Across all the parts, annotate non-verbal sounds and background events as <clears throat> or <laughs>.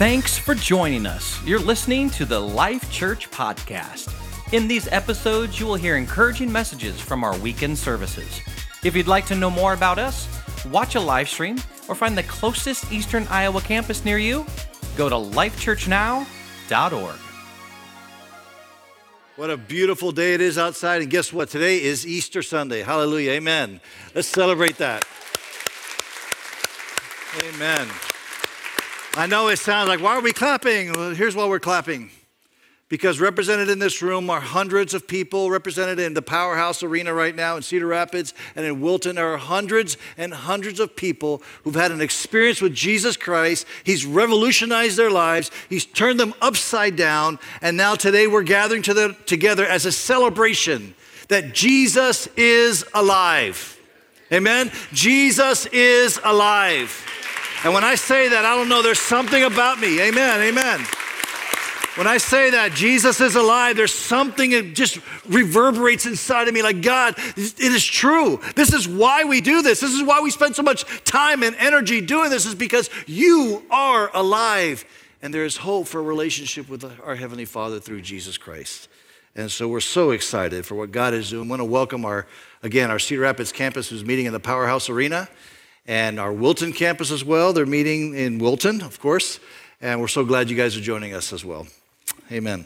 Thanks for joining us. You're listening to the Life Church Podcast. In these episodes, you will hear encouraging messages from our weekend services. If you'd like to know more about us, watch a live stream, or find the closest Eastern Iowa campus near you, go to lifechurchnow.org. What a beautiful day it is outside. And guess what? Today is Easter Sunday. Hallelujah. Amen. Let's celebrate that. Amen. I know it sounds like, why are we clapping? Well, here's why we're clapping. Because represented in this room are hundreds of people, represented in the Powerhouse Arena right now in Cedar Rapids and in Wilton. Are hundreds and hundreds of people who've had an experience with Jesus Christ. He's revolutionized their lives, He's turned them upside down. And now today we're gathering to the, together as a celebration that Jesus is alive. Amen? Jesus is alive. And when I say that, I don't know, there's something about me. Amen, amen. When I say that Jesus is alive, there's something that just reverberates inside of me like, God, it is true. This is why we do this. This is why we spend so much time and energy doing this, is because you are alive. And there is hope for a relationship with our Heavenly Father through Jesus Christ. And so we're so excited for what God is doing. I want to welcome our, again, our Cedar Rapids campus who's meeting in the Powerhouse Arena and our Wilton campus as well. They're meeting in Wilton, of course, and we're so glad you guys are joining us as well. Amen.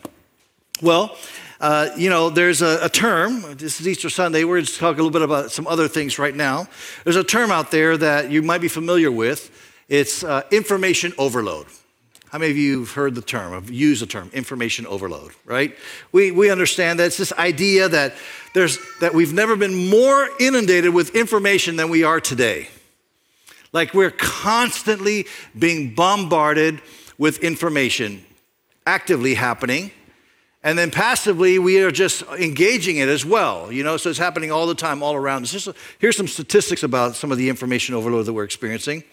Well, uh, you know, there's a, a, term, this is Easter Sunday, we're going to talk a little bit about some other things right now. There's a term out there that you might be familiar with. It's uh, information overload. How many of you have heard the term, have used the term, information overload, right? We, we understand that it's this idea that, there's, that we've never been more inundated with information than we are today. Like we're constantly being bombarded with information actively happening. And then passively, we are just engaging it as well. You know, so it's happening all the time, all around us. Here's some statistics about some of the information overload that we're experiencing.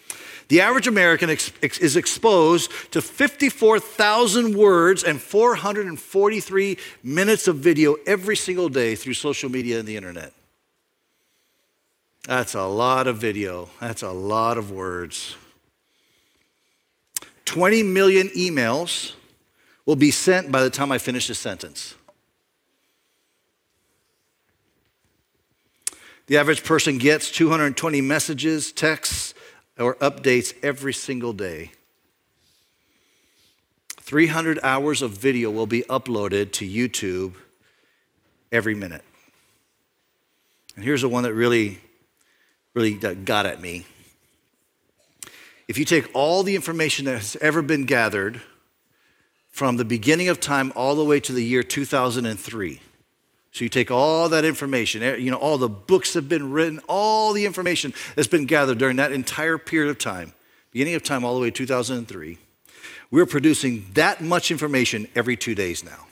The average American ex- is exposed to 54,000 words and 443 minutes of video every single day through social media and the internet. That's a lot of video. That's a lot of words. 20 million emails will be sent by the time I finish this sentence. The average person gets 220 messages, texts, or updates every single day. 300 hours of video will be uploaded to YouTube every minute. And here's the one that really really uh, got at me. If you take all the information that has ever been gathered from the beginning of time all the way to the year 2003, so you take all that information, eh, you know, all the books have been written, all the information that's been gathered during that entire period of time, beginning of time all the way to 2003, we're producing that much information every two days now.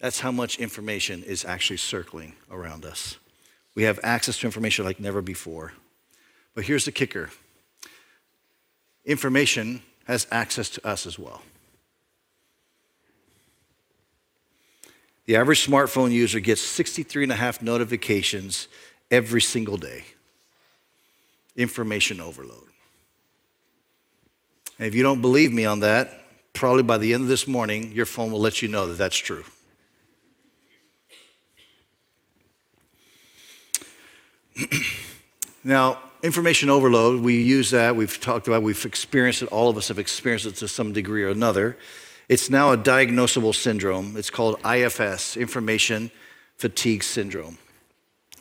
That's how much information is actually circling around us. We have access to information like never before. But here's the kicker information has access to us as well. The average smartphone user gets 63 and a half notifications every single day. Information overload. And if you don't believe me on that, probably by the end of this morning, your phone will let you know that that's true. <clears throat> now, information overload, we use that, we've talked about, we've experienced it, all of us have experienced it to some degree or another. It's now a diagnosable syndrome. It's called IFS, Information Fatigue Syndrome.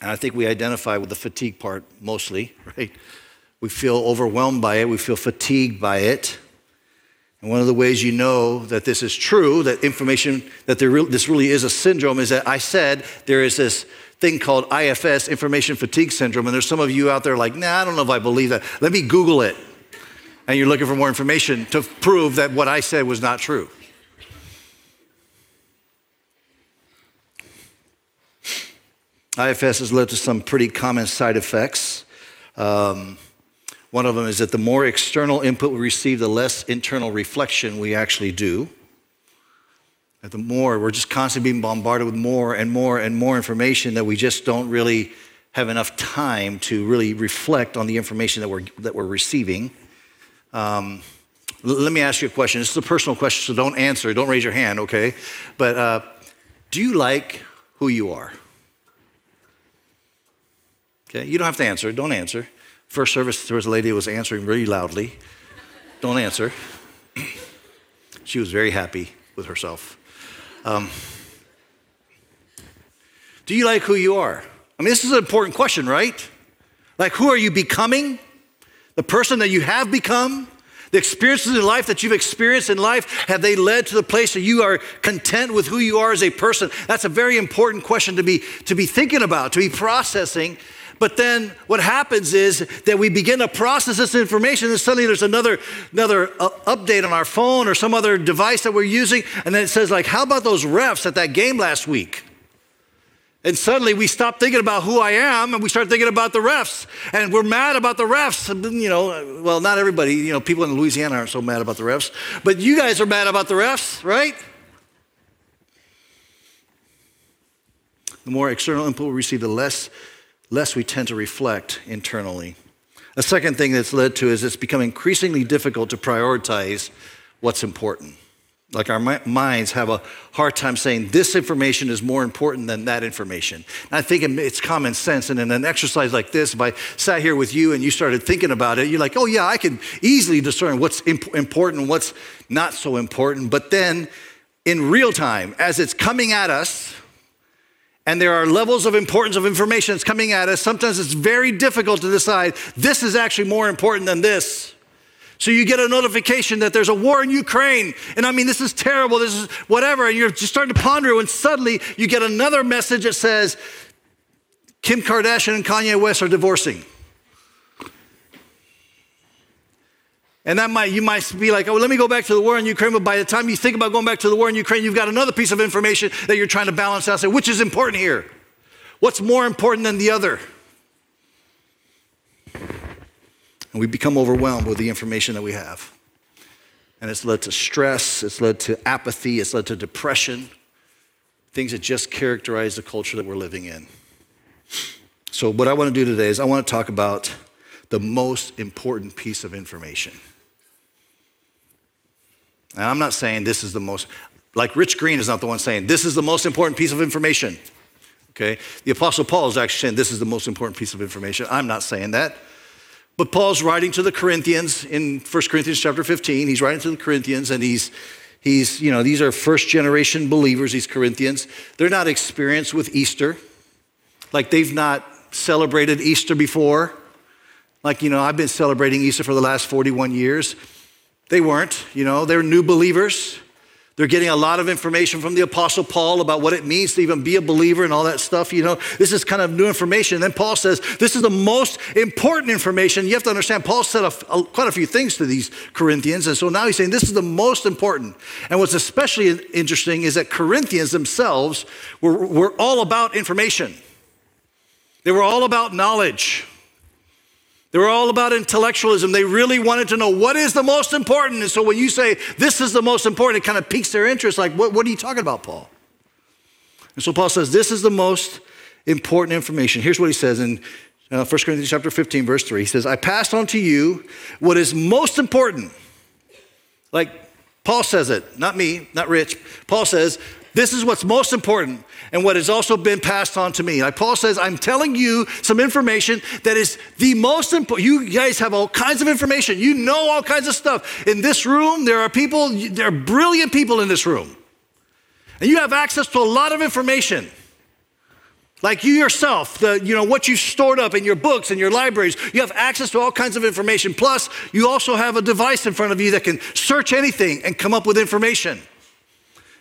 And I think we identify with the fatigue part mostly, <laughs> right? We feel overwhelmed by it, we feel fatigued by it. And one of the ways you know that this is true, that information, that there, this really is a syndrome, is that I said there is this thing called IFS, information fatigue syndrome. And there's some of you out there like, nah, I don't know if I believe that. Let me Google it. And you're looking for more information to prove that what I said was not true. IFS has led to some pretty common side effects. Um, one of them is that the more external input we receive, the less internal reflection we actually do. That the more, we're just constantly being bombarded with more and more and more information that we just don't really have enough time to really reflect on the information that we're, that we're receiving. Um, let me ask you a question. This is a personal question, so don't answer. Don't raise your hand, okay? But uh, do you like who you are? Okay, you don't have to answer. Don't answer. First service, there was a lady who was answering really loudly. Don't answer. <clears throat> she was very happy with herself. Um, do you like who you are? I mean, this is an important question, right? Like, who are you becoming? The person that you have become? The experiences in life that you've experienced in life, have they led to the place that you are content with who you are as a person? That's a very important question to be, to be thinking about, to be processing. But then what happens is that we begin to process this information, and suddenly there's another, another uh, update on our phone or some other device that we're using, and then it says, like, how about those refs at that game last week? And suddenly we stop thinking about who I am and we start thinking about the refs. And we're mad about the refs. You know, well, not everybody, you know, people in Louisiana aren't so mad about the refs, but you guys are mad about the refs, right? The more external input we receive, the less, less we tend to reflect internally. A second thing that's led to is it's become increasingly difficult to prioritize what's important. Like our minds have a hard time saying this information is more important than that information. And I think it's common sense. And in an exercise like this, if I sat here with you and you started thinking about it, you're like, oh, yeah, I can easily discern what's imp- important what's not so important. But then in real time, as it's coming at us, and there are levels of importance of information that's coming at us, sometimes it's very difficult to decide this is actually more important than this. So you get a notification that there's a war in Ukraine. And I mean, this is terrible. This is whatever. And you're just starting to ponder. And suddenly you get another message that says Kim Kardashian and Kanye West are divorcing. And that might, you might be like, oh, let me go back to the war in Ukraine. But by the time you think about going back to the war in Ukraine, you've got another piece of information that you're trying to balance out. Say, which is important here? What's more important than the other? And we become overwhelmed with the information that we have. And it's led to stress, it's led to apathy, it's led to depression, things that just characterize the culture that we're living in. So, what I want to do today is I want to talk about the most important piece of information. And I'm not saying this is the most, like Rich Greene is not the one saying this is the most important piece of information. Okay? The Apostle Paul is actually saying this is the most important piece of information. I'm not saying that. But Paul's writing to the Corinthians in 1 Corinthians chapter 15. He's writing to the Corinthians and he's he's, you know, these are first generation believers, these Corinthians. They're not experienced with Easter. Like they've not celebrated Easter before. Like, you know, I've been celebrating Easter for the last 41 years. They weren't, you know, they're new believers. They're getting a lot of information from the Apostle Paul about what it means to even be a believer and all that stuff. You know, this is kind of new information. And then Paul says, This is the most important information. You have to understand, Paul said a, a, quite a few things to these Corinthians. And so now he's saying, This is the most important. And what's especially interesting is that Corinthians themselves were, were all about information, they were all about knowledge. They were all about intellectualism. They really wanted to know what is the most important. And so when you say this is the most important, it kind of piques their interest. Like, what, what are you talking about, Paul? And so Paul says, this is the most important information. Here's what he says in uh, 1 Corinthians chapter 15, verse 3. He says, I passed on to you what is most important. Like Paul says it, not me, not Rich. Paul says, this is what's most important and what has also been passed on to me. Like Paul says, I'm telling you some information that is the most important. You guys have all kinds of information. You know all kinds of stuff. In this room, there are people, there are brilliant people in this room. And you have access to a lot of information. Like you yourself, the, you know, what you've stored up in your books and your libraries, you have access to all kinds of information. Plus, you also have a device in front of you that can search anything and come up with information.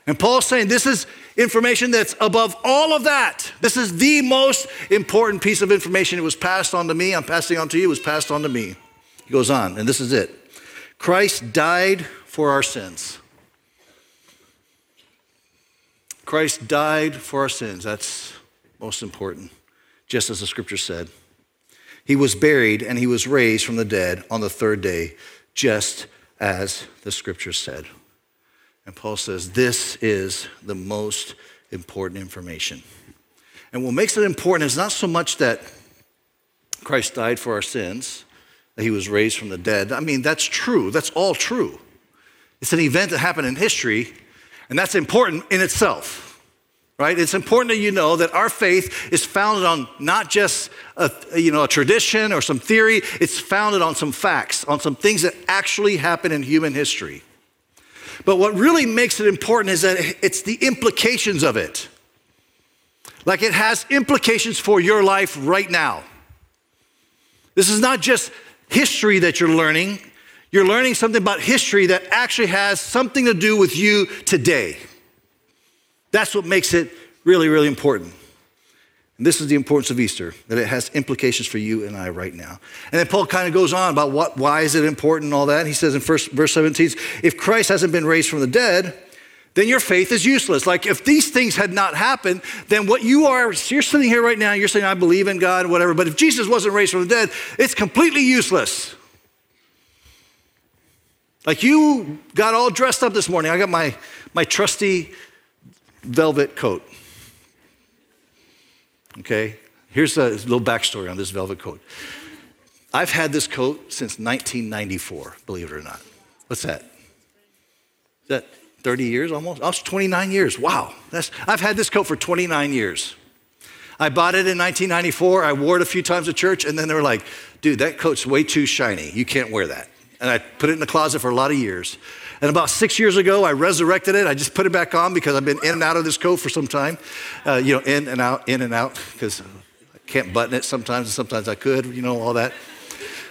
And Paul's saying this is information that's above all of that. This is the most important piece of information. It was passed on to me. I'm passing on to you. It was passed on to me. He goes on, and this is it Christ died for our sins. Christ died for our sins. That's most important, just as the scripture said. He was buried and he was raised from the dead on the third day, just as the scripture said. And Paul says, This is the most important information. And what makes it important is not so much that Christ died for our sins, that he was raised from the dead. I mean, that's true. That's all true. It's an event that happened in history, and that's important in itself right? It's important that you know that our faith is founded on not just a, you know, a tradition or some theory, it's founded on some facts, on some things that actually happen in human history. But what really makes it important is that it's the implications of it. Like it has implications for your life right now. This is not just history that you're learning, you're learning something about history that actually has something to do with you today. That's what makes it really, really important. And this is the importance of Easter, that it has implications for you and I right now. And then Paul kind of goes on about what, why is it important and all that. he says in first, verse 17, if Christ hasn't been raised from the dead, then your faith is useless. Like if these things had not happened, then what you are, you're sitting here right now, you're saying, I believe in God, whatever, but if Jesus wasn't raised from the dead, it's completely useless. Like you got all dressed up this morning. I got my, my trusty velvet coat. Okay? Here's a little backstory on this velvet coat. I've had this coat since 1994, believe it or not. What's that? Is that 30 years almost? Oh, it's 29 years. Wow. That's, I've had this coat for 29 years. I bought it in 1994. I wore it a few times at church, and then they were like, dude, that coat's way too shiny. You can't wear that. And I put it in the closet for a lot of years. And about six years ago, I resurrected it. I just put it back on because I've been in and out of this coat for some time. Uh, you know, in and out, in and out, because I can't button it sometimes, and sometimes I could, you know, all that.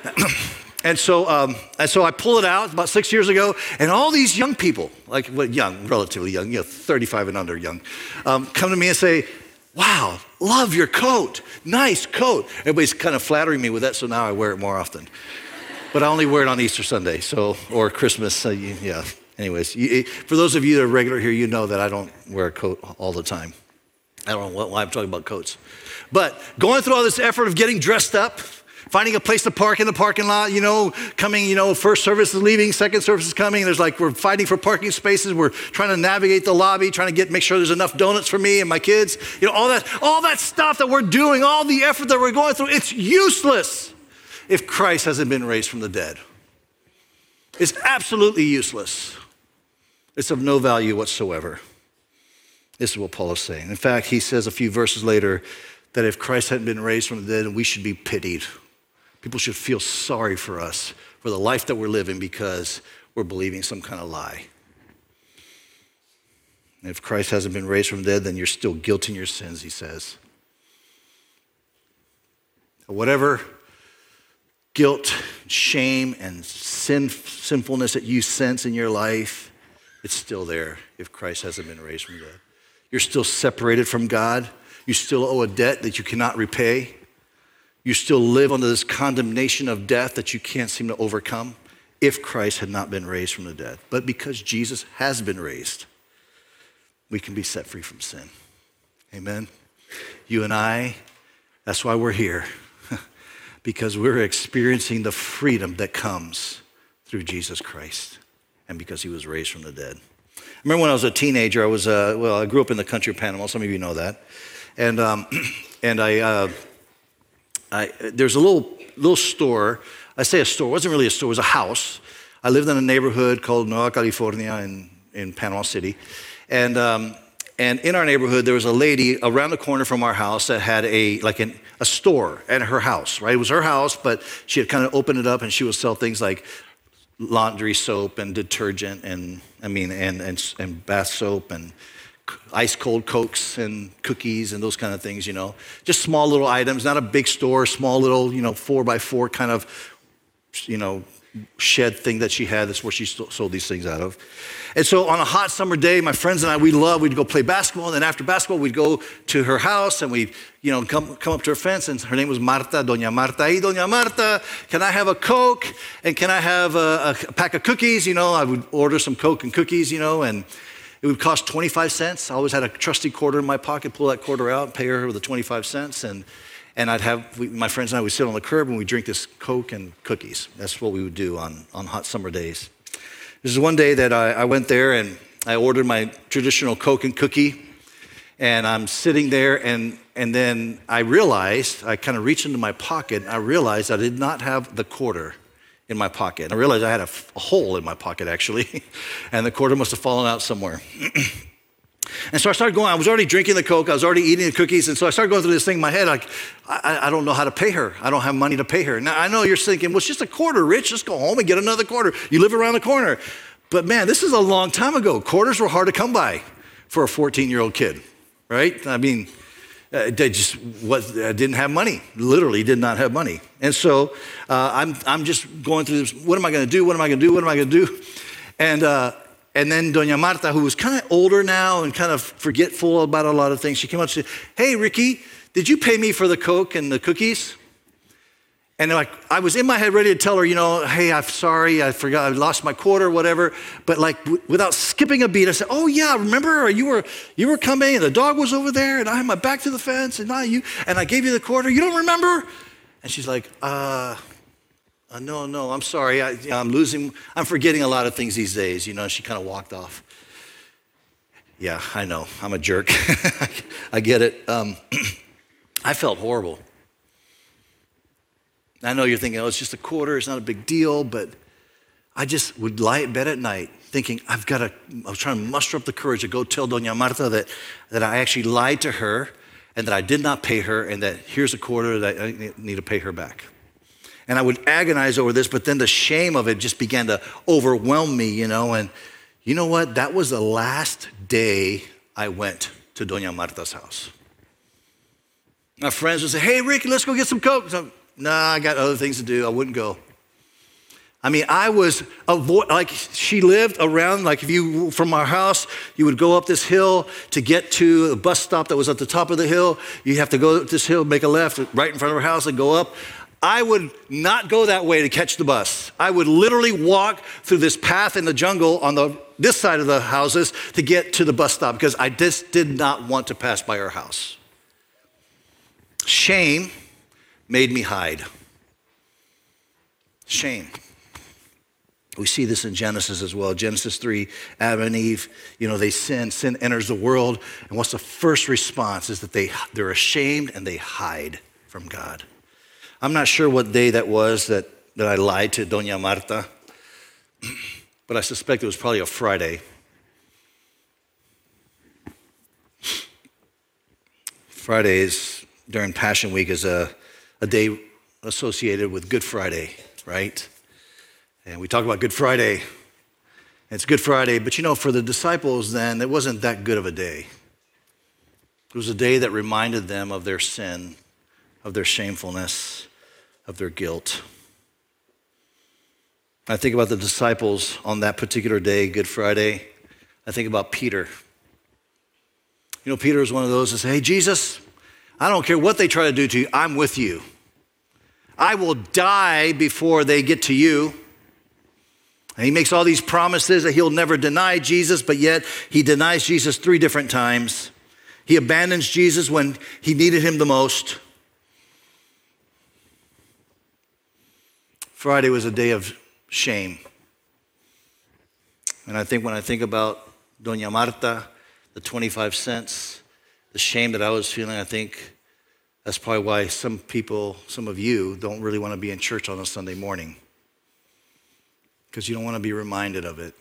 <clears throat> and so, um, and so I pull it out about six years ago, and all these young people, like well, young, relatively young, you know, 35 and under young, um, come to me and say, Wow, love your coat. Nice coat. Everybody's kind of flattering me with that, so now I wear it more often but I only wear it on Easter Sunday, so or Christmas. So you, yeah. Anyways, you, for those of you that are regular here, you know that I don't wear a coat all the time. I don't know why I'm talking about coats, but going through all this effort of getting dressed up, finding a place to park in the parking lot, you know, coming, you know, first service is leaving, second service is coming. There's like, we're fighting for parking spaces. We're trying to navigate the lobby, trying to get, make sure there's enough donuts for me and my kids. You know, all that, all that stuff that we're doing, all the effort that we're going through, it's useless if Christ hasn't been raised from the dead. It's absolutely useless. It's of no value whatsoever. This is what Paul is saying. In fact, he says a few verses later that if Christ hadn't been raised from the dead, we should be pitied. People should feel sorry for us for the life that we're living because we're believing some kind of lie. If Christ hasn't been raised from the dead, then you're still guilty in your sins, he says. Whatever guilt, shame, and sin, sinfulness that you sense in your life, it's still there if Christ hasn't been raised from the dead. You're still separated from God. You still owe a debt that you cannot repay. You still live under this condemnation of death that you can't seem to overcome if Christ had not been raised from the dead. But because Jesus has been raised, we can be set free from sin. Amen. You and I, that's why we're here because we're experiencing the freedom that comes through Jesus Christ and because he was raised from the dead. I remember when I was a teenager, I was, uh, well, I grew up in the country of Panama. Some of you know that. And, um, <clears throat> and I, uh, I, there's a little, little store. I say a store, it wasn't really a store, it was a house. I lived in a neighborhood called Nueva California in, in Panama City. And, um, and in our neighborhood, there was a lady around the corner from our house that had a, like an, a store at her house, right? It was her house, but she had kind of opened it up and she would sell things like laundry soap and detergent and, I mean, and, and, and bath soap and ice cold cokes and cookies and those kind of things, you know. Just small little items, not a big store, small little, you know, four by four kind of, you know, shed thing that she had. That's where she sold these things out of. And so on a hot summer day, my friends and I, we love, we'd go play basketball. And then after basketball, we'd go to her house and we'd, you know, come, come up to her fence. And her name was Marta, Doña Marta. Hey, Doña Marta, can I have a Coke? And can I have a, a pack of cookies? You know, I would order some Coke and cookies, you know, and it would cost 25 cents. I always had a trusty quarter in my pocket, pull that quarter out, pay her with the 25 cents. And and I'd have we, my friends and I would sit on the curb and we'd drink this Coke and cookies. That's what we would do on, on hot summer days. This is one day that I, I went there and I ordered my traditional Coke and cookie. And I'm sitting there, and, and then I realized, I kind of reached into my pocket, and I realized I did not have the quarter in my pocket. I realized I had a, a hole in my pocket actually, <laughs> and the quarter must have fallen out somewhere. <clears throat> and so I started going, I was already drinking the Coke, I was already eating the cookies, and so I started going through this thing in my head like, I, I don't know how to pay her. I don't have money to pay her. Now I know you're thinking, well, it's just a quarter, Rich, just go home and get another quarter. You live around the corner. But man, this is a long time ago. Quarters were hard to come by for a 14 year old kid, right? I mean, uh, they just was, uh, didn't have money, literally did not have money. And so uh, I'm, I'm just going through this what am I going to do? What am I going to do? What am I going to do? And, uh, and then Doña Marta, who was kind of older now and kind of forgetful about a lot of things, she came up and said, Hey, Ricky, did you pay me for the Coke and the cookies? And like I was in my head ready to tell her, you know, hey, I'm sorry, I forgot, I lost my quarter, whatever. But like w- without skipping a beat, I said, oh yeah, remember you were you were coming and the dog was over there and I had my back to the fence and now you and I gave you the quarter. You don't remember? And she's like, uh, uh no, no, I'm sorry. I, am losing. I'm forgetting a lot of things these days. You know. She kind of walked off. Yeah, I know. I'm a jerk. <laughs> I get it. Um, <clears throat> I felt horrible. I know you're thinking, oh, it's just a quarter, it's not a big deal, but I just would lie in bed at night thinking, I've got to, I was trying to muster up the courage to go tell Doña Marta that, that I actually lied to her and that I did not pay her and that here's a quarter that I need to pay her back. And I would agonize over this, but then the shame of it just began to overwhelm me, you know. And you know what? That was the last day I went to Doña Marta's house. My friends would say, Hey, Ricky, let's go get some Coke. So, nah, I got other things to do. I wouldn't go. I mean, I was avoid, like she lived around, like if you from our house, you would go up this hill to get to a bus stop that was at the top of the hill. You have to go up this hill, make a left right in front of her house, and go up. I would not go that way to catch the bus. I would literally walk through this path in the jungle on the this side of the houses to get to the bus stop because I just did not want to pass by her house. Shame made me hide. Shame. We see this in Genesis as well. Genesis 3, Adam and Eve, you know, they sin, sin enters the world, and what's the first response is that they, they're ashamed and they hide from God. I'm not sure what day that was that, that I lied to Doña Marta, but I suspect it was probably a Friday. Fridays during Passion Week is a a day associated with Good Friday, right? And we talk about Good Friday. It's Good Friday, but you know, for the disciples then, it wasn't that good of a day. It was a day that reminded them of their sin, of their shamefulness, of their guilt. I think about the disciples on that particular day, Good Friday. I think about Peter. You know, Peter is one of those that say, Hey, Jesus, I don't care what they try to do to you, I'm with you. I will die before they get to you. And he makes all these promises that he'll never deny Jesus, but yet he denies Jesus three different times. He abandons Jesus when he needed him the most. Friday was a day of shame. And I think when I think about Doña Marta, the 25 cents, the shame that I was feeling, I think that's probably why some people, some of you, don't really want to be in church on a Sunday morning because you don't want to be reminded of it.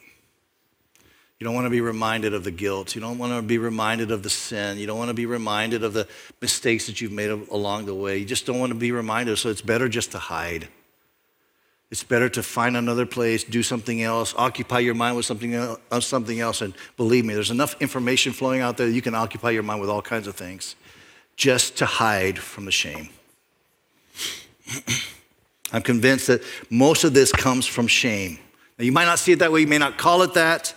You don't want to be reminded of the guilt. You don't want to be reminded of the sin. You don't want to be reminded of the mistakes that you've made along the way. You just don't want to be reminded. So it's better just to hide. It's better to find another place, do something else, occupy your mind with something else, something else. And believe me, there's enough information flowing out there you can occupy your mind with all kinds of things just to hide from the shame. <clears throat> I'm convinced that most of this comes from shame. Now, you might not see it that way, you may not call it that,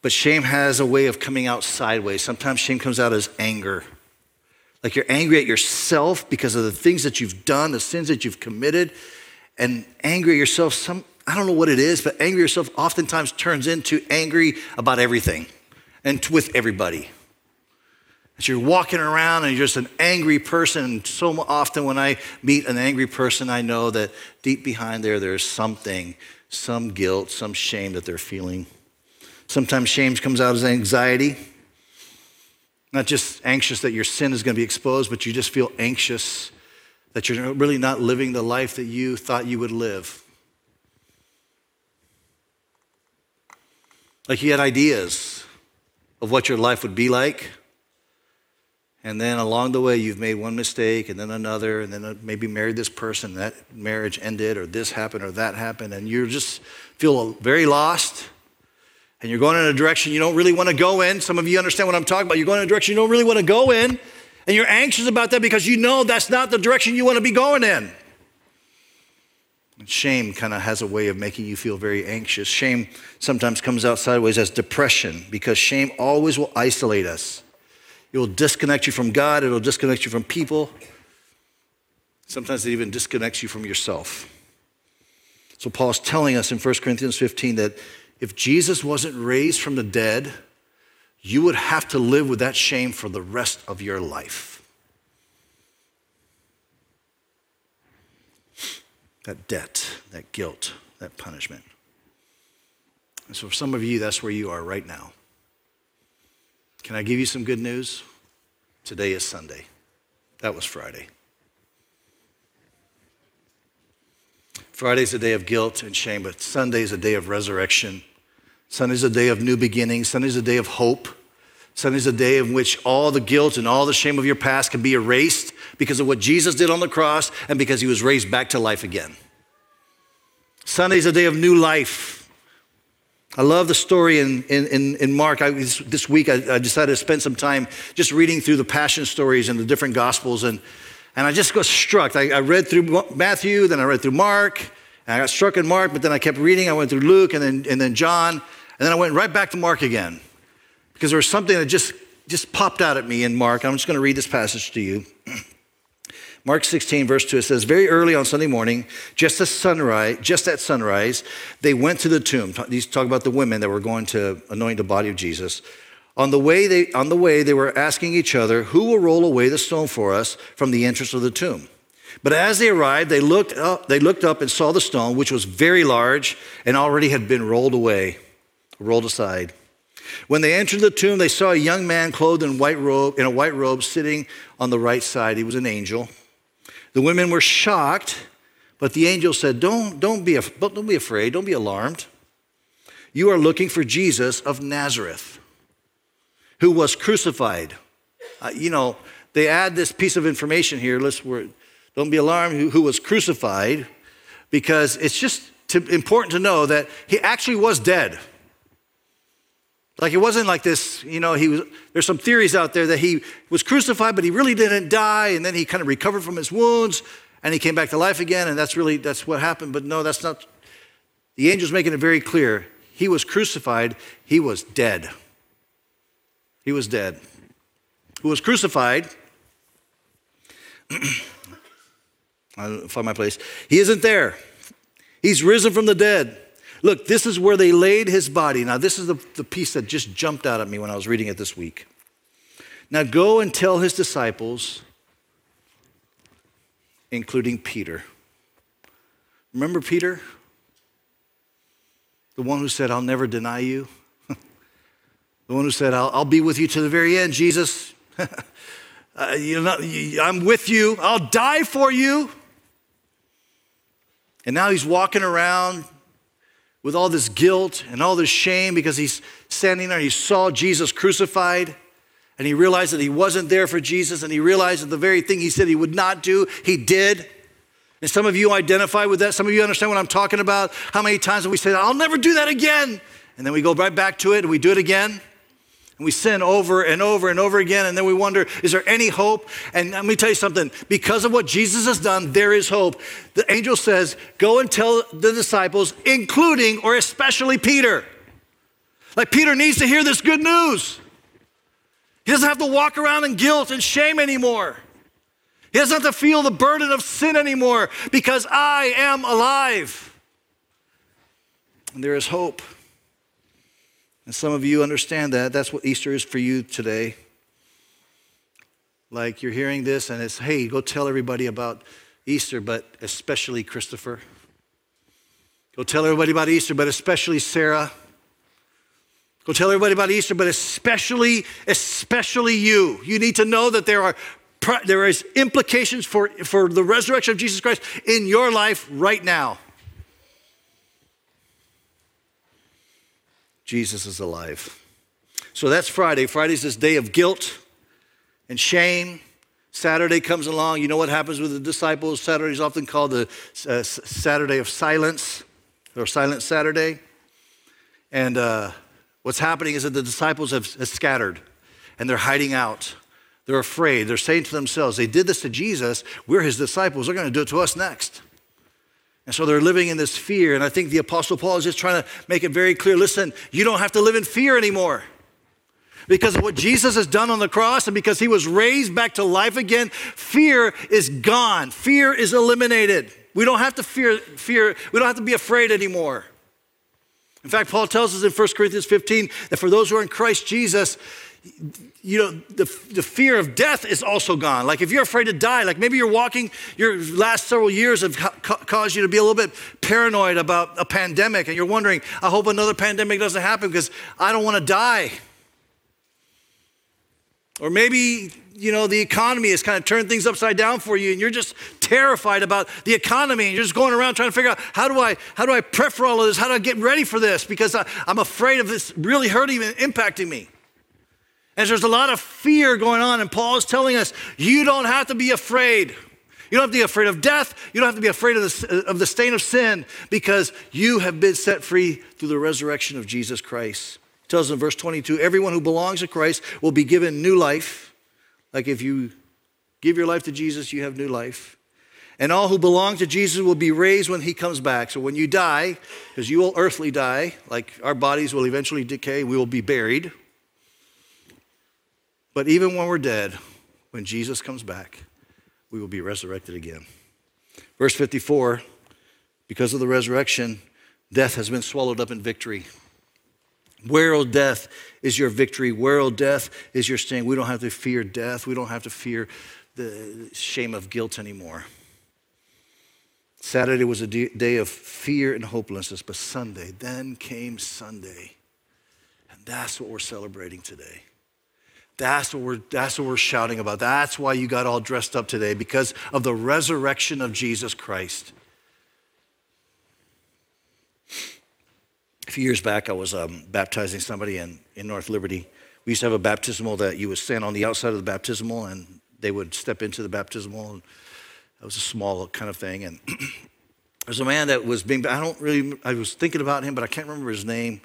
but shame has a way of coming out sideways. Sometimes shame comes out as anger. Like you're angry at yourself because of the things that you've done, the sins that you've committed, and angry at yourself. Some, I don't know what it is, but angry at yourself oftentimes turns into angry about everything and with everybody. As you're walking around and you're just an angry person, and so often when I meet an angry person, I know that deep behind there, there's something, some guilt, some shame that they're feeling. Sometimes shame comes out as anxiety. Not just anxious that your sin is going to be exposed, but you just feel anxious that you're really not living the life that you thought you would live. Like you had ideas of what your life would be like. And then along the way, you've made one mistake and then another, and then uh, maybe married this person, that marriage ended, or this happened, or that happened, and you just feel very lost. And you're going in a direction you don't really want to go in. Some of you understand what I'm talking about. You're going in a direction you don't really want to go in and you're anxious about that because you know that's not the direction you want to be going in. And shame kind of has a way of making you feel very anxious. Shame sometimes comes out sideways as depression because shame always will isolate us. It will disconnect you from God, it'll disconnect you from people. Sometimes it even disconnects you from yourself. So Paul's telling us in 1 Corinthians 15 that if Jesus wasn't raised from the dead, you would have to live with that shame for the rest of your life. That debt, that guilt, that punishment. And so for some of you, that's where you are right now. Can I give you some good news? Today is Sunday. That was Friday. Friday's a day of guilt and shame, but Sunday's a day of resurrection. Sunday's a day of new beginnings. Sunday's a day of hope. Sunday's a day in which all the guilt and all the shame of your past can be erased because of what Jesus did on the cross and because he was raised back to life again. Sunday's a day of new life. I love the story in, in, in Mark. I, this week, I, I, decided to spend some time just reading through the passion stories and the different gospels. And, and I just got struck. I, I read through Matthew, then I read through Mark, and I got struck in Mark, but then I kept reading. I went through Luke and then, and then John, and then I went right back to Mark again because there was something that just, just popped out at me in Mark. I'm just going to read this passage to you. <clears throat> Mark 16, verse 2, it says, Very early on Sunday morning, just at sunrise, just at sunrise, they went to the tomb. These talk about the women that were going to anoint the body of Jesus. On the way, they, on the way, they were asking each other, Who will roll away the stone for us from the entrance of the tomb? But as they arrived, they looked up, they looked up and saw the stone, which was very large and already had been rolled away, rolled aside. When they entered the tomb, they saw a young man clothed in white robe, in a white robe, sitting on the right side. He was an angel. The women were shocked, but the angel said, Don't, don't, be, don't be afraid, don't be alarmed. You are looking for Jesus of Nazareth, who was crucified. Uh, you know, they add this piece of information here. Let's, don't be alarmed, who, who was crucified, because it's just to, important to know that he actually was dead. Like it wasn't like this, you know, he was there's some theories out there that he was crucified but he really didn't die and then he kind of recovered from his wounds and he came back to life again and that's really that's what happened but no that's not the angel's making it very clear. He was crucified, he was dead. He was dead. Who was crucified <clears throat> I'll find my place. He isn't there. He's risen from the dead. Look, this is where they laid his body. Now, this is the, the piece that just jumped out at me when I was reading it this week. Now, go and tell his disciples, including Peter. Remember Peter? The one who said, I'll never deny you. <laughs> the one who said, I'll, I'll, be with you to the very end, Jesus. <laughs> uh, you know, I'm with you. I'll die for you. And now he's walking around with all this guilt and all this shame because he's standing there, he saw Jesus crucified, and he realized that he wasn't there for Jesus, and he realized that the very thing he said he would not do, he did. And some of you identify with that. Some of you understand what I'm talking about. How many times have we said, I'll never do that again? And then we go right back to it and we do it again. And we sin over and over and over again, and then we wonder, is there any hope? And let me tell you something because of what Jesus has done, there is hope. The angel says, Go and tell the disciples, including or especially Peter. Like Peter needs to hear this good news. He doesn't have to walk around in guilt and shame anymore. He doesn't have to feel the burden of sin anymore because I am alive. And there is hope. And some of you understand that. That's what Easter is for you today. Like you're hearing this and it's, hey, go tell everybody about Easter, but especially Christopher. Go tell everybody about Easter, but especially Sarah. Go tell everybody about Easter, but especially, especially you. You need to know that there are there is implications for, for the resurrection of Jesus Christ in your life right now. Jesus is alive. So that's Friday. Friday's this day of guilt and shame. Saturday comes along. You know what happens with the disciples? Saturday is often called the uh, Saturday of silence or Silent Saturday. And uh, what's happening is that the disciples have, have scattered and they're hiding out. They're afraid. They're saying to themselves, they did this to Jesus. We're his disciples. They're going to do it to us next. And so they're living in this fear. And I think the Apostle Paul is just trying to make it very clear listen, you don't have to live in fear anymore. Because of what Jesus has done on the cross and because he was raised back to life again, fear is gone. Fear is eliminated. We don't have to fear, fear, we don't have to be afraid anymore. In fact, Paul tells us in 1 Corinthians 15 that for those who are in Christ Jesus, you know, the, the fear of death is also gone. Like if you're afraid to die, like maybe you're walking, your last several years have ca- caused you to be a little bit paranoid about a pandemic and you're wondering, I hope another pandemic doesn't happen because I don't want to die. Or maybe, you know, the economy has kind of turned things upside down for you and you're just terrified about the economy and you're just going around trying to figure out how do I, how do I prep for all of this? How do I get ready for this? Because I, I'm afraid of this really hurting and impacting me. And there's a lot of fear going on, and Paul is telling us you don't have to be afraid. You don't have to be afraid of death. You don't have to be afraid of the, of the stain of sin because you have been set free through the resurrection of Jesus Christ. Tells us in verse 22 everyone who belongs to Christ will be given new life. Like if you give your life to Jesus, you have new life. And all who belong to Jesus will be raised when he comes back. So when you die, because you will earthly die, like our bodies will eventually decay, we will be buried. But even when we're dead, when Jesus comes back, we will be resurrected again. Verse 54 because of the resurrection, death has been swallowed up in victory. Where, O oh, death, is your victory? Where, O oh, death, is your sting? We don't have to fear death. We don't have to fear the shame of guilt anymore. Saturday was a day of fear and hopelessness, but Sunday, then came Sunday. And that's what we're celebrating today. That's what, we're, that's what we're shouting about. That's why you got all dressed up today, because of the resurrection of Jesus Christ. A few years back, I was um, baptizing somebody in, in North Liberty. We used to have a baptismal that you would stand on the outside of the baptismal and they would step into the baptismal. And that was a small kind of thing. And <clears throat> there's a man that was being, I don't really, I was thinking about him, but I can't remember his name.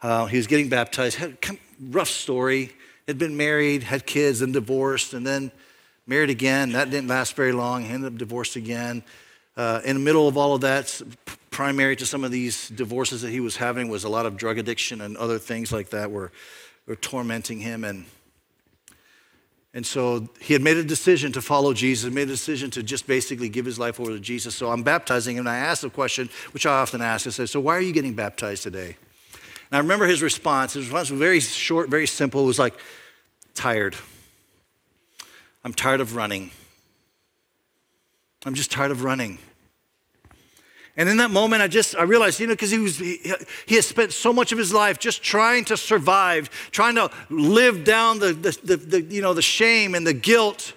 Uh, he was getting baptized, had a rough story had been married, had kids, and divorced, and then married again. That didn't last very long. He ended up divorced again. Uh, in the middle of all of that, primary to some of these divorces that he was having was a lot of drug addiction and other things like that were, were tormenting him. And, and so he had made a decision to follow Jesus, made a decision to just basically give his life over to Jesus. So I'm baptizing him, and I asked a question, which I often ask. I said, So why are you getting baptized today? And I remember his response. His response was very short, very simple. It was like, tired. I'm tired of running. I'm just tired of running. And in that moment, I just I realized, you know, because he was he, he has spent so much of his life just trying to survive, trying to live down the, the, the, the you know the shame and the guilt.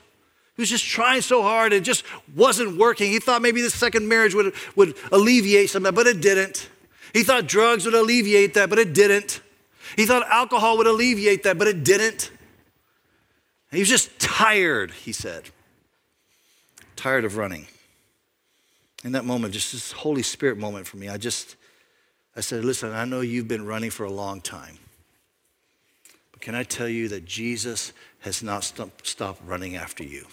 He was just trying so hard, it just wasn't working. He thought maybe the second marriage would, would alleviate some of that, but it didn't. He thought drugs would alleviate that, but it didn't. He thought alcohol would alleviate that, but it didn't. He was just tired, he said. Tired of running. In that moment, just this Holy Spirit moment for me, I just, I said, listen, I know you've been running for a long time. But can I tell you that Jesus has not stopped running after you?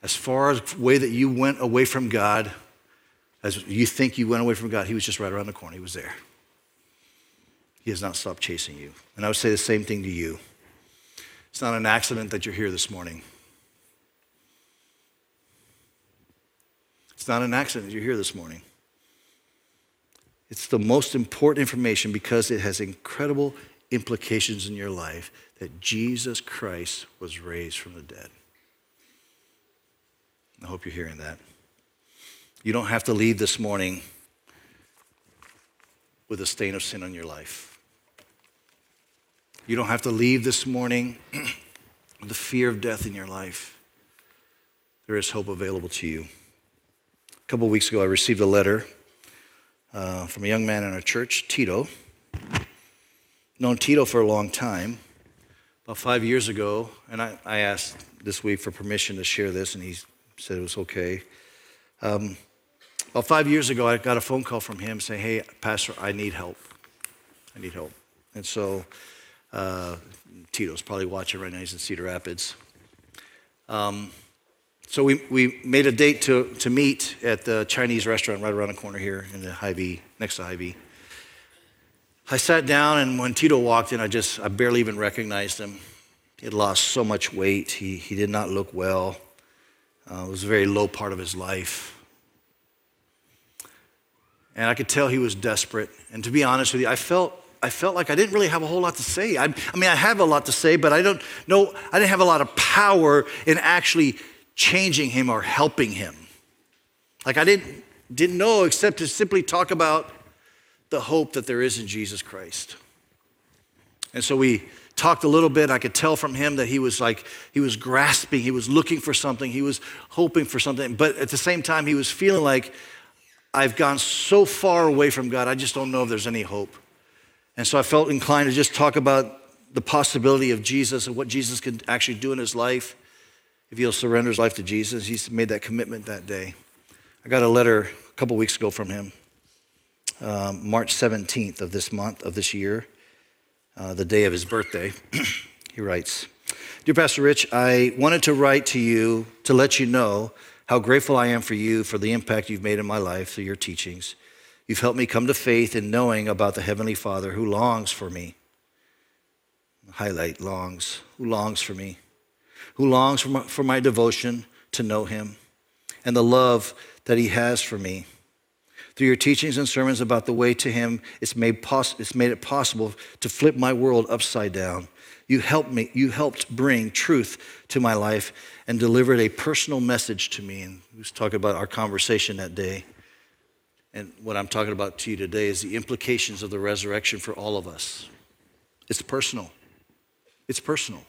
As far as the way that you went away from God, as you think you went away from God, He was just right around the corner. He was there. He has not stopped chasing you. And I would say the same thing to you. It's not an accident that you're here this morning. It's not an accident that you're here this morning. It's the most important information because it has incredible implications in your life that Jesus Christ was raised from the dead. I hope you're hearing that. You don't have to leave this morning with a stain of sin on your life. You don't have to leave this morning <clears throat> with the fear of death in your life. There is hope available to you. A couple of weeks ago, I received a letter uh, from a young man in our church, Tito. known Tito for a long time. About five years ago, and I, I asked this week for permission to share this, and he said it was okay. Um, about five years ago, I got a phone call from him saying, Hey, Pastor, I need help. I need help. And so, uh, Tito's probably watching right now. He's in Cedar Rapids. Um, so we, we made a date to, to meet at the Chinese restaurant right around the corner here in the Hy-Vee, next to Hy-Vee. I sat down, and when Tito walked in, I just, I barely even recognized him. He had lost so much weight. He, he did not look well. Uh, it was a very low part of his life. And I could tell he was desperate. And to be honest with you, I felt, I felt like I didn't really have a whole lot to say. I, I mean, I have a lot to say, but I don't know, I didn't have a lot of power in actually changing him or helping him. Like I didn't, didn't know except to simply talk about the hope that there is in Jesus Christ. And so we talked a little bit. I could tell from him that he was like, he was grasping, he was looking for something, he was hoping for something. But at the same time, he was feeling like, I've gone so far away from God, I just don't know if there's any hope. And so I felt inclined to just talk about the possibility of Jesus and what Jesus could actually do in his life if he'll surrender his life to Jesus. He's made that commitment that day. I got a letter a couple weeks ago from him, um, March 17th of this month, of this year, uh, the day of his birthday. <clears throat> he writes Dear Pastor Rich, I wanted to write to you to let you know how grateful I am for you for the impact you've made in my life through your teachings. You've helped me come to faith in knowing about the Heavenly Father who longs for me. Highlight longs, who longs for me, who longs for my, for my devotion to know Him and the love that He has for me. Through your teachings and sermons about the way to Him, it's made, poss- it's made it possible to flip my world upside down. You helped me, you helped bring truth to my life and delivered a personal message to me. And we was talking about our conversation that day. And what I'm talking about to you today is the implications of the resurrection for all of us. It's personal. It's personal.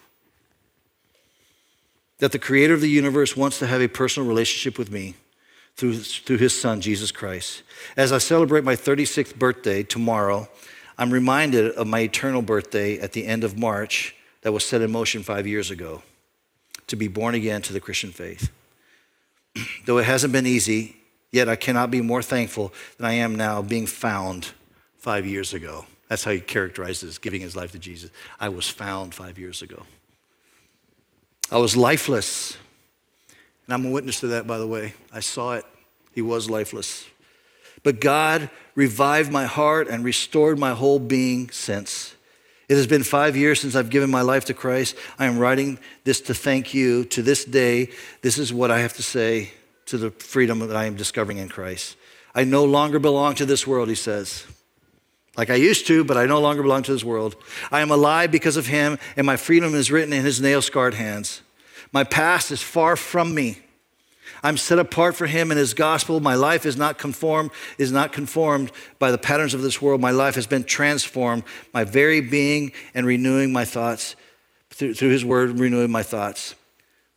That the creator of the universe wants to have a personal relationship with me through, through his son, Jesus Christ. As I celebrate my 36th birthday tomorrow, I'm reminded of my eternal birthday at the end of March that was set in motion five years ago to be born again to the Christian faith. <clears throat> Though it hasn't been easy, yet I cannot be more thankful than I am now being found five years ago. That's how he characterizes giving his life to Jesus. I was found five years ago. I was lifeless. And I'm a witness to that, by the way. I saw it. He was lifeless. But God revived my heart and restored my whole being since. It has been five years since I've given my life to Christ. I am writing this to thank you. To this day, this is what I have to say to the freedom that I am discovering in Christ. I no longer belong to this world, he says. Like I used to, but I no longer belong to this world. I am alive because of him, and my freedom is written in his nail scarred hands. My past is far from me. I'm set apart for him and his gospel. My life is not conformed, is not conformed by the patterns of this world. My life has been transformed, my very being and renewing my thoughts through, through his word, renewing my thoughts.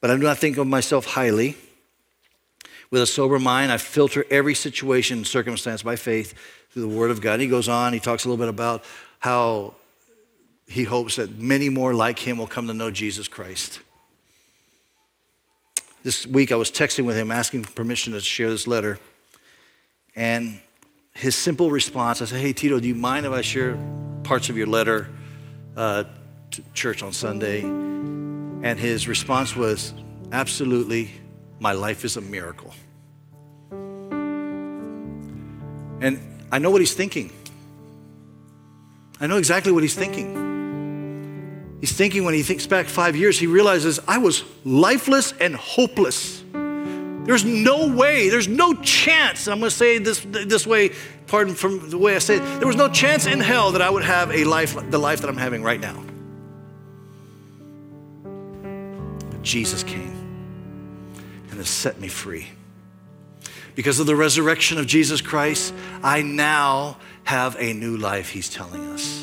But I do not think of myself highly. With a sober mind, I filter every situation and circumstance by faith through the word of God. And He goes on, he talks a little bit about how he hopes that many more like him will come to know Jesus Christ. This week I was texting with him asking permission to share this letter. And his simple response I said, Hey, Tito, do you mind if I share parts of your letter uh, to church on Sunday? And his response was, Absolutely, my life is a miracle. And I know what he's thinking. I know exactly what he's thinking. He's thinking when he thinks back five years, he realizes I was lifeless and hopeless. There's no way, there's no chance, I'm gonna say this this way, pardon from the way I say it, there was no chance in hell that I would have a life, the life that I'm having right now. But Jesus came and has set me free. Because of the resurrection of Jesus Christ, I now have a new life, he's telling us.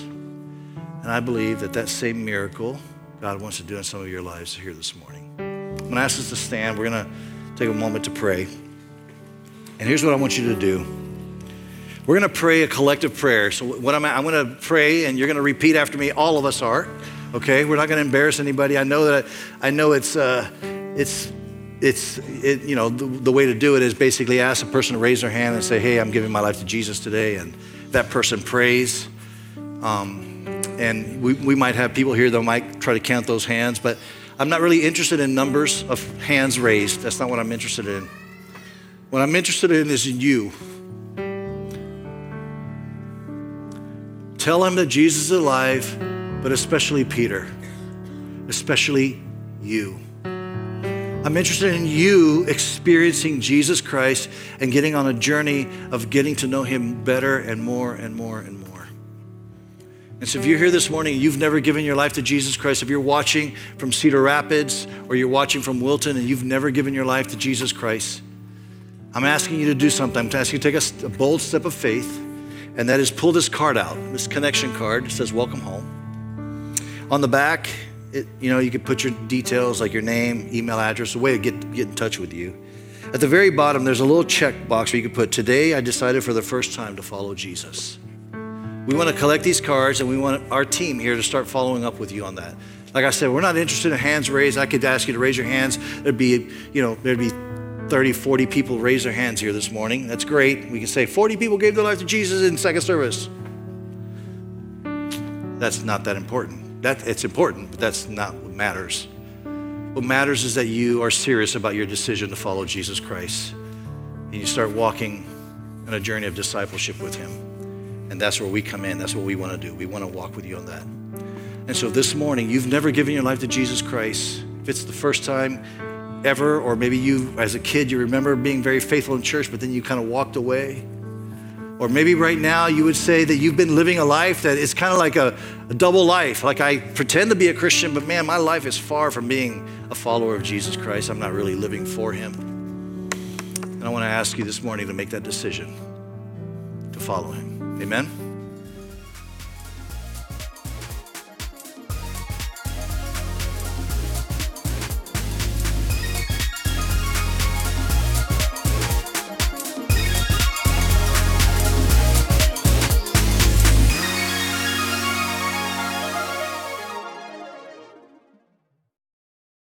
And I believe that that same miracle God wants to do in some of your lives here this morning. I'm going to ask us to stand. We're going to take a moment to pray. And here's what I want you to do We're going to pray a collective prayer. So, what I'm, I'm going to pray, and you're going to repeat after me. All of us are. Okay, we're not going to embarrass anybody. I know that. I know it's uh, it's it's it, you know the, the, way to do it is basically ask a person to raise their hand and say, "Hey, I'm giving my life to Jesus today," and that person prays. Um, and we, we might have people here that might try to count those hands, but I'm not really interested in numbers of hands raised. That's not what I'm interested in. What I'm interested in is in you. Tell him that Jesus is alive, but especially Peter, especially you. I'm interested in you experiencing Jesus Christ and getting on a journey of getting to know him better and more and more and more. And so, if you're here this morning and you've never given your life to Jesus Christ, if you're watching from Cedar Rapids or you're watching from Wilton and you've never given your life to Jesus Christ, I'm asking you to do something. I'm asking you to take a, a bold step of faith, and that is pull this card out, this connection card. It says, Welcome home. On the back, it, you know, you could put your details like your name, email address, a way to get, get in touch with you. At the very bottom, there's a little check box where you could put, Today I decided for the first time to follow Jesus. We want to collect these cards and we want our team here to start following up with you on that. Like I said, we're not interested in hands raised. I could ask you to raise your hands. There'd be, you know, there'd be 30, 40 people raise their hands here this morning. That's great. We can say 40 people gave their life to Jesus in second service. That's not that important. That it's important, but that's not what matters. What matters is that you are serious about your decision to follow Jesus Christ. And you start walking on a journey of discipleship with him. And that's where we come in. That's what we want to do. We want to walk with you on that. And so this morning, you've never given your life to Jesus Christ. If it's the first time ever, or maybe you, as a kid, you remember being very faithful in church, but then you kind of walked away. Or maybe right now you would say that you've been living a life that is kind of like a, a, double life. Like I pretend to be a Christian, but man, my life is far from being a follower of Jesus Christ. I'm not really living for Him. And I want to ask you this morning to make that decision to follow Him. Amen?